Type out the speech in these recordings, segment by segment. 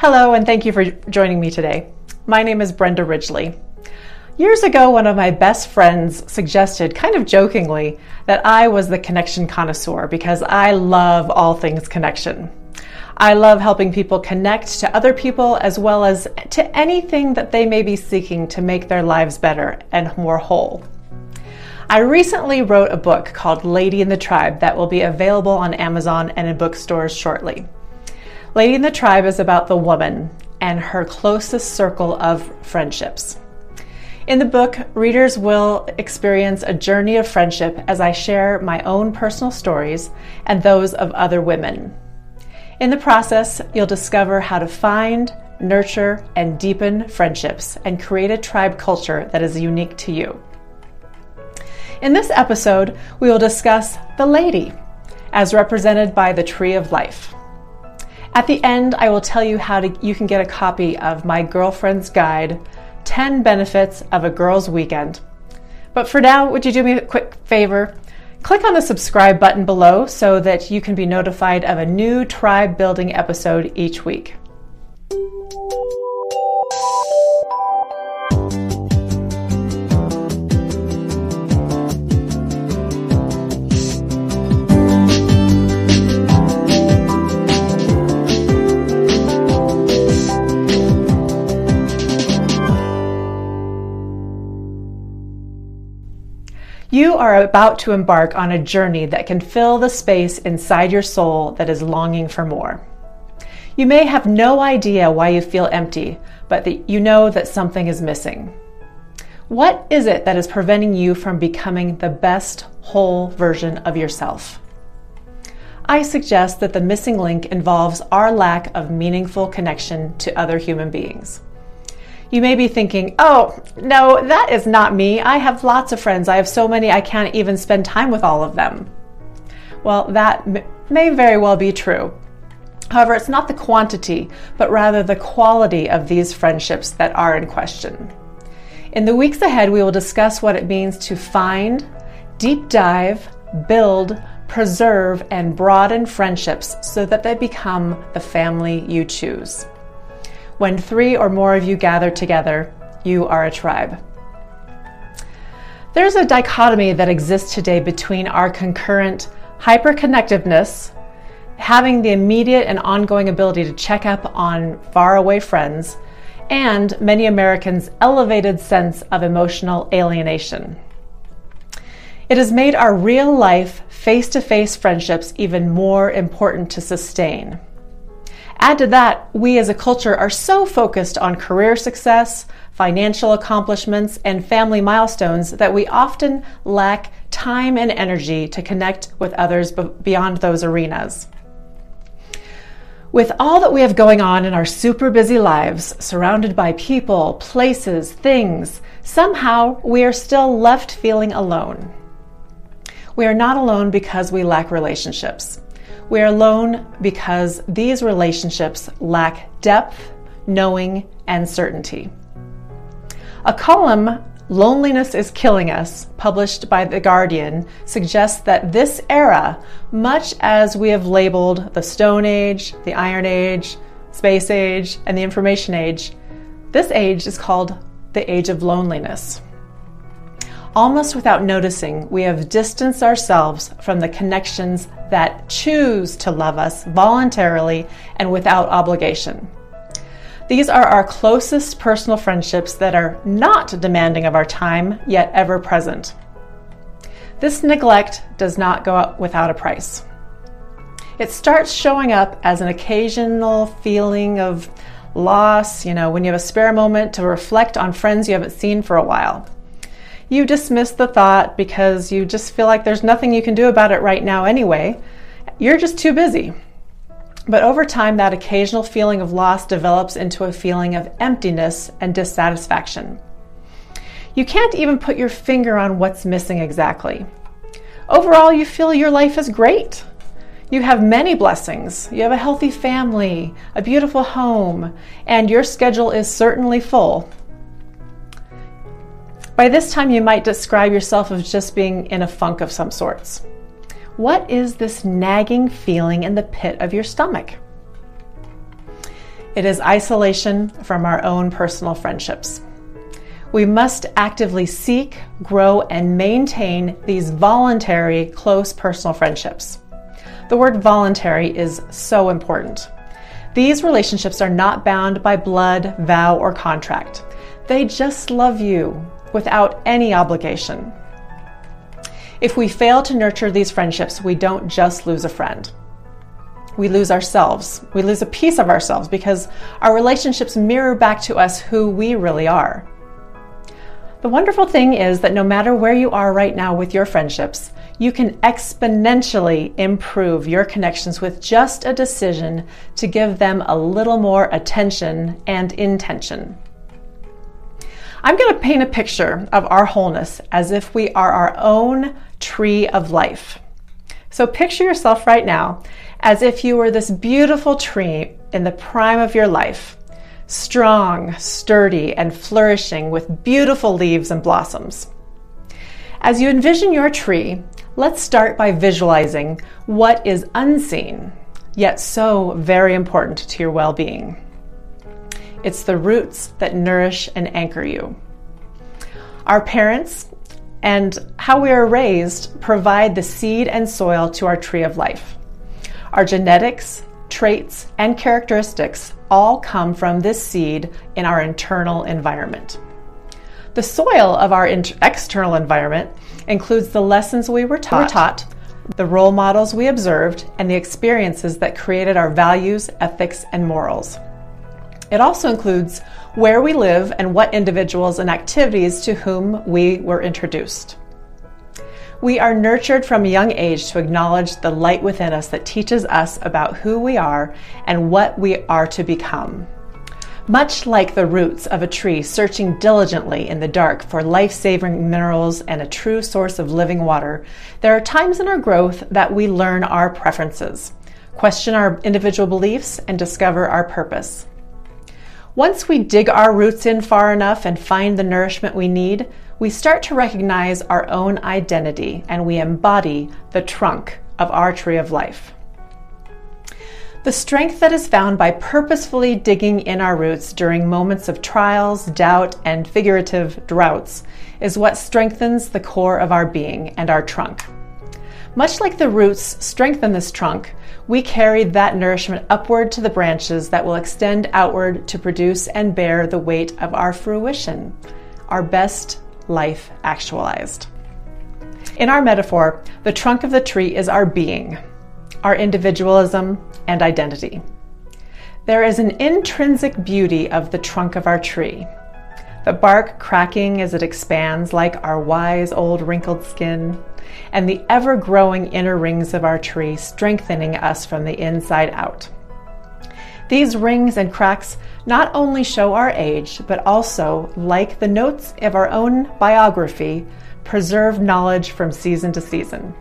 Hello, and thank you for joining me today. My name is Brenda Ridgley. Years ago, one of my best friends suggested, kind of jokingly, that I was the connection connoisseur because I love all things connection. I love helping people connect to other people as well as to anything that they may be seeking to make their lives better and more whole. I recently wrote a book called Lady and the Tribe that will be available on Amazon and in bookstores shortly. Lady and the Tribe is about the woman and her closest circle of friendships. In the book, readers will experience a journey of friendship as I share my own personal stories and those of other women. In the process, you'll discover how to find, nurture, and deepen friendships and create a tribe culture that is unique to you. In this episode, we will discuss the lady, as represented by the tree of life. At the end, I will tell you how to, you can get a copy of my girlfriend's guide 10 benefits of a girl's weekend. But for now, would you do me a quick favor? Click on the subscribe button below so that you can be notified of a new tribe building episode each week. Are about to embark on a journey that can fill the space inside your soul that is longing for more. You may have no idea why you feel empty, but that you know that something is missing. What is it that is preventing you from becoming the best whole version of yourself? I suggest that the missing link involves our lack of meaningful connection to other human beings. You may be thinking, oh, no, that is not me. I have lots of friends. I have so many, I can't even spend time with all of them. Well, that may very well be true. However, it's not the quantity, but rather the quality of these friendships that are in question. In the weeks ahead, we will discuss what it means to find, deep dive, build, preserve, and broaden friendships so that they become the family you choose. When three or more of you gather together, you are a tribe. There's a dichotomy that exists today between our concurrent hyperconnectiveness, having the immediate and ongoing ability to check up on faraway friends, and many Americans' elevated sense of emotional alienation. It has made our real life, face to face friendships even more important to sustain. Add to that, we as a culture are so focused on career success, financial accomplishments, and family milestones that we often lack time and energy to connect with others beyond those arenas. With all that we have going on in our super busy lives, surrounded by people, places, things, somehow we are still left feeling alone. We are not alone because we lack relationships. We are alone because these relationships lack depth, knowing, and certainty. A column, Loneliness is Killing Us, published by The Guardian, suggests that this era, much as we have labeled the Stone Age, the Iron Age, Space Age, and the Information Age, this age is called the Age of Loneliness. Almost without noticing, we have distanced ourselves from the connections that choose to love us voluntarily and without obligation. These are our closest personal friendships that are not demanding of our time, yet ever present. This neglect does not go out without a price. It starts showing up as an occasional feeling of loss, you know, when you have a spare moment to reflect on friends you haven't seen for a while you dismiss the thought because you just feel like there's nothing you can do about it right now anyway. You're just too busy. But over time, that occasional feeling of loss develops into a feeling of emptiness and dissatisfaction. You can't even put your finger on what's missing exactly. Overall, you feel your life is great. You have many blessings. You have a healthy family, a beautiful home, and your schedule is certainly full. By this time, you might describe yourself as just being in a funk of some sorts. What is this nagging feeling in the pit of your stomach? It is isolation from our own personal friendships. We must actively seek, grow, and maintain these voluntary, close personal friendships. The word voluntary is so important. These relationships are not bound by blood, vow, or contract. They just love you without any obligation. If we fail to nurture these friendships, we don't just lose a friend. We lose ourselves. We lose a piece of ourselves because our relationships mirror back to us who we really are. The wonderful thing is that no matter where you are right now with your friendships, you can exponentially improve your connections with just a decision to give them a little more attention and intention. I'm going to paint a picture of our wholeness as if we are our own tree of life. So picture yourself right now as if you were this beautiful tree in the prime of your life strong, sturdy, and flourishing with beautiful leaves and blossoms. As you envision your tree, let's start by visualizing what is unseen, yet so very important to your well being. It's the roots that nourish and anchor you. Our parents and how we are raised provide the seed and soil to our tree of life. Our genetics, traits, and characteristics all come from this seed in our internal environment. The soil of our external environment includes the lessons we were taught, were taught, the role models we observed, and the experiences that created our values, ethics, and morals. It also includes where we live and what individuals and activities to whom we were introduced. We are nurtured from a young age to acknowledge the light within us that teaches us about who we are and what we are to become. Much like the roots of a tree searching diligently in the dark for life saving minerals and a true source of living water, there are times in our growth that we learn our preferences, question our individual beliefs, and discover our purpose. Once we dig our roots in far enough and find the nourishment we need, we start to recognize our own identity and we embody the trunk of our tree of life. The strength that is found by purposefully digging in our roots during moments of trials, doubt, and figurative droughts is what strengthens the core of our being and our trunk. Much like the roots strengthen this trunk, we carry that nourishment upward to the branches that will extend outward to produce and bear the weight of our fruition, our best life actualized. In our metaphor, the trunk of the tree is our being, our individualism, and identity. There is an intrinsic beauty of the trunk of our tree. The bark cracking as it expands like our wise old wrinkled skin, and the ever growing inner rings of our tree strengthening us from the inside out. These rings and cracks not only show our age, but also, like the notes of our own biography, preserve knowledge from season to season.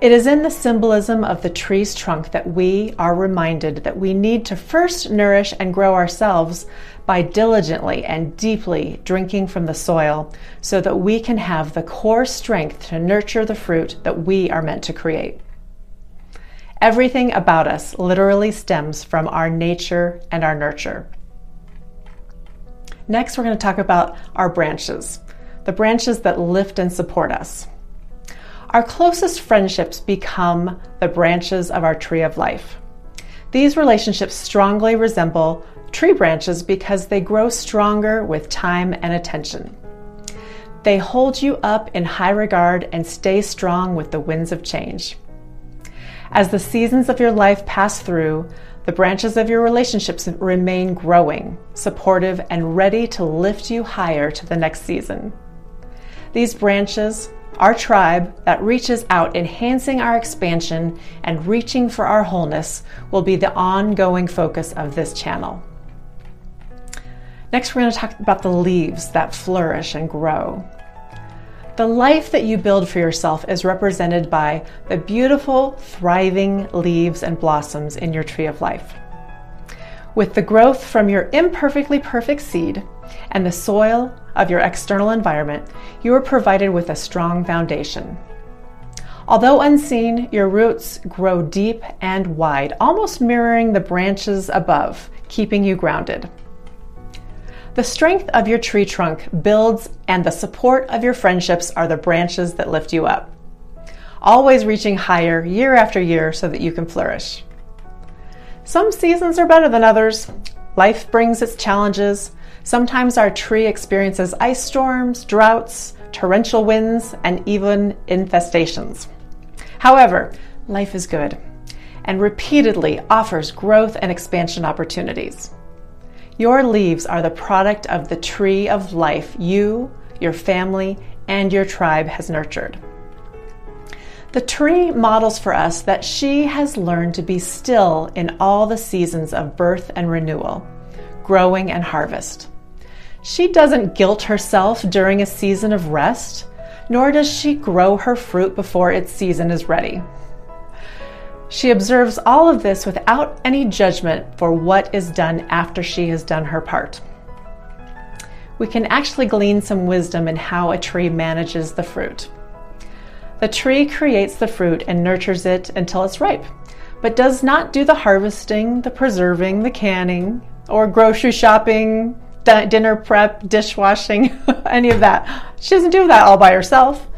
It is in the symbolism of the tree's trunk that we are reminded that we need to first nourish and grow ourselves by diligently and deeply drinking from the soil so that we can have the core strength to nurture the fruit that we are meant to create. Everything about us literally stems from our nature and our nurture. Next, we're going to talk about our branches, the branches that lift and support us. Our closest friendships become the branches of our tree of life. These relationships strongly resemble tree branches because they grow stronger with time and attention. They hold you up in high regard and stay strong with the winds of change. As the seasons of your life pass through, the branches of your relationships remain growing, supportive, and ready to lift you higher to the next season. These branches, our tribe that reaches out, enhancing our expansion and reaching for our wholeness, will be the ongoing focus of this channel. Next, we're going to talk about the leaves that flourish and grow. The life that you build for yourself is represented by the beautiful, thriving leaves and blossoms in your tree of life. With the growth from your imperfectly perfect seed and the soil of your external environment, you are provided with a strong foundation. Although unseen, your roots grow deep and wide, almost mirroring the branches above, keeping you grounded. The strength of your tree trunk builds, and the support of your friendships are the branches that lift you up. Always reaching higher year after year so that you can flourish. Some seasons are better than others. Life brings its challenges. Sometimes our tree experiences ice storms, droughts, torrential winds, and even infestations. However, life is good and repeatedly offers growth and expansion opportunities. Your leaves are the product of the tree of life you, your family, and your tribe has nurtured. The tree models for us that she has learned to be still in all the seasons of birth and renewal, growing and harvest. She doesn't guilt herself during a season of rest, nor does she grow her fruit before its season is ready. She observes all of this without any judgment for what is done after she has done her part. We can actually glean some wisdom in how a tree manages the fruit. The tree creates the fruit and nurtures it until it's ripe, but does not do the harvesting, the preserving, the canning, or grocery shopping, dinner prep, dishwashing, any of that. She doesn't do that all by herself.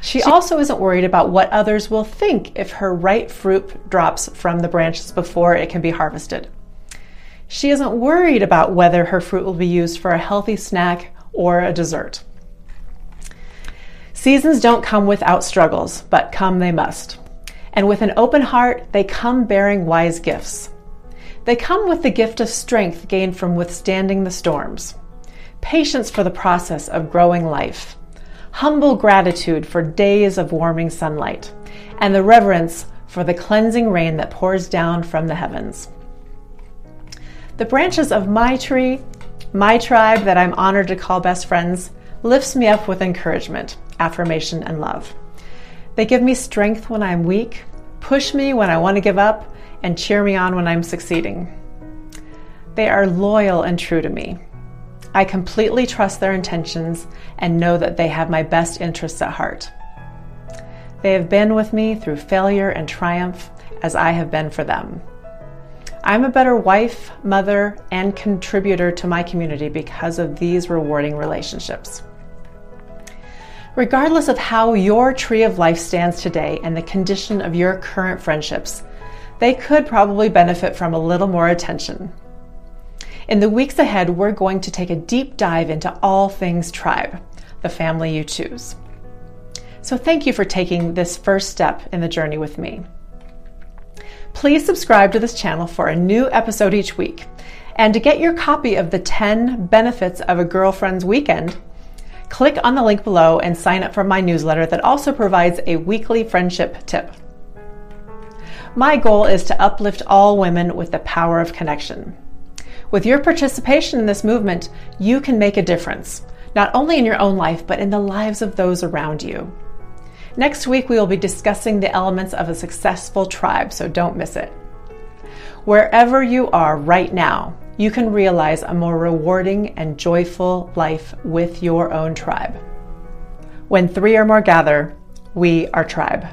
She, she also isn't worried about what others will think if her ripe fruit drops from the branches before it can be harvested. She isn't worried about whether her fruit will be used for a healthy snack or a dessert. Seasons don't come without struggles, but come they must. And with an open heart, they come bearing wise gifts. They come with the gift of strength gained from withstanding the storms, patience for the process of growing life, humble gratitude for days of warming sunlight, and the reverence for the cleansing rain that pours down from the heavens. The branches of my tree, my tribe that I'm honored to call best friends, lifts me up with encouragement affirmation, and love. They give me strength when I'm weak, push me when I want to give up, and cheer me on when I'm succeeding. They are loyal and true to me. I completely trust their intentions and know that they have my best interests at heart. They have been with me through failure and triumph as I have been for them. I'm a better wife, mother, and contributor to my community because of these rewarding relationships. Regardless of how your tree of life stands today and the condition of your current friendships, they could probably benefit from a little more attention. In the weeks ahead, we're going to take a deep dive into all things tribe, the family you choose. So, thank you for taking this first step in the journey with me. Please subscribe to this channel for a new episode each week. And to get your copy of the 10 benefits of a girlfriend's weekend, click on the link below and sign up for my newsletter that also provides a weekly friendship tip. My goal is to uplift all women with the power of connection. With your participation in this movement, you can make a difference, not only in your own life, but in the lives of those around you. Next week, we will be discussing the elements of a successful tribe, so don't miss it. Wherever you are right now, you can realize a more rewarding and joyful life with your own tribe. When three or more gather, we are tribe.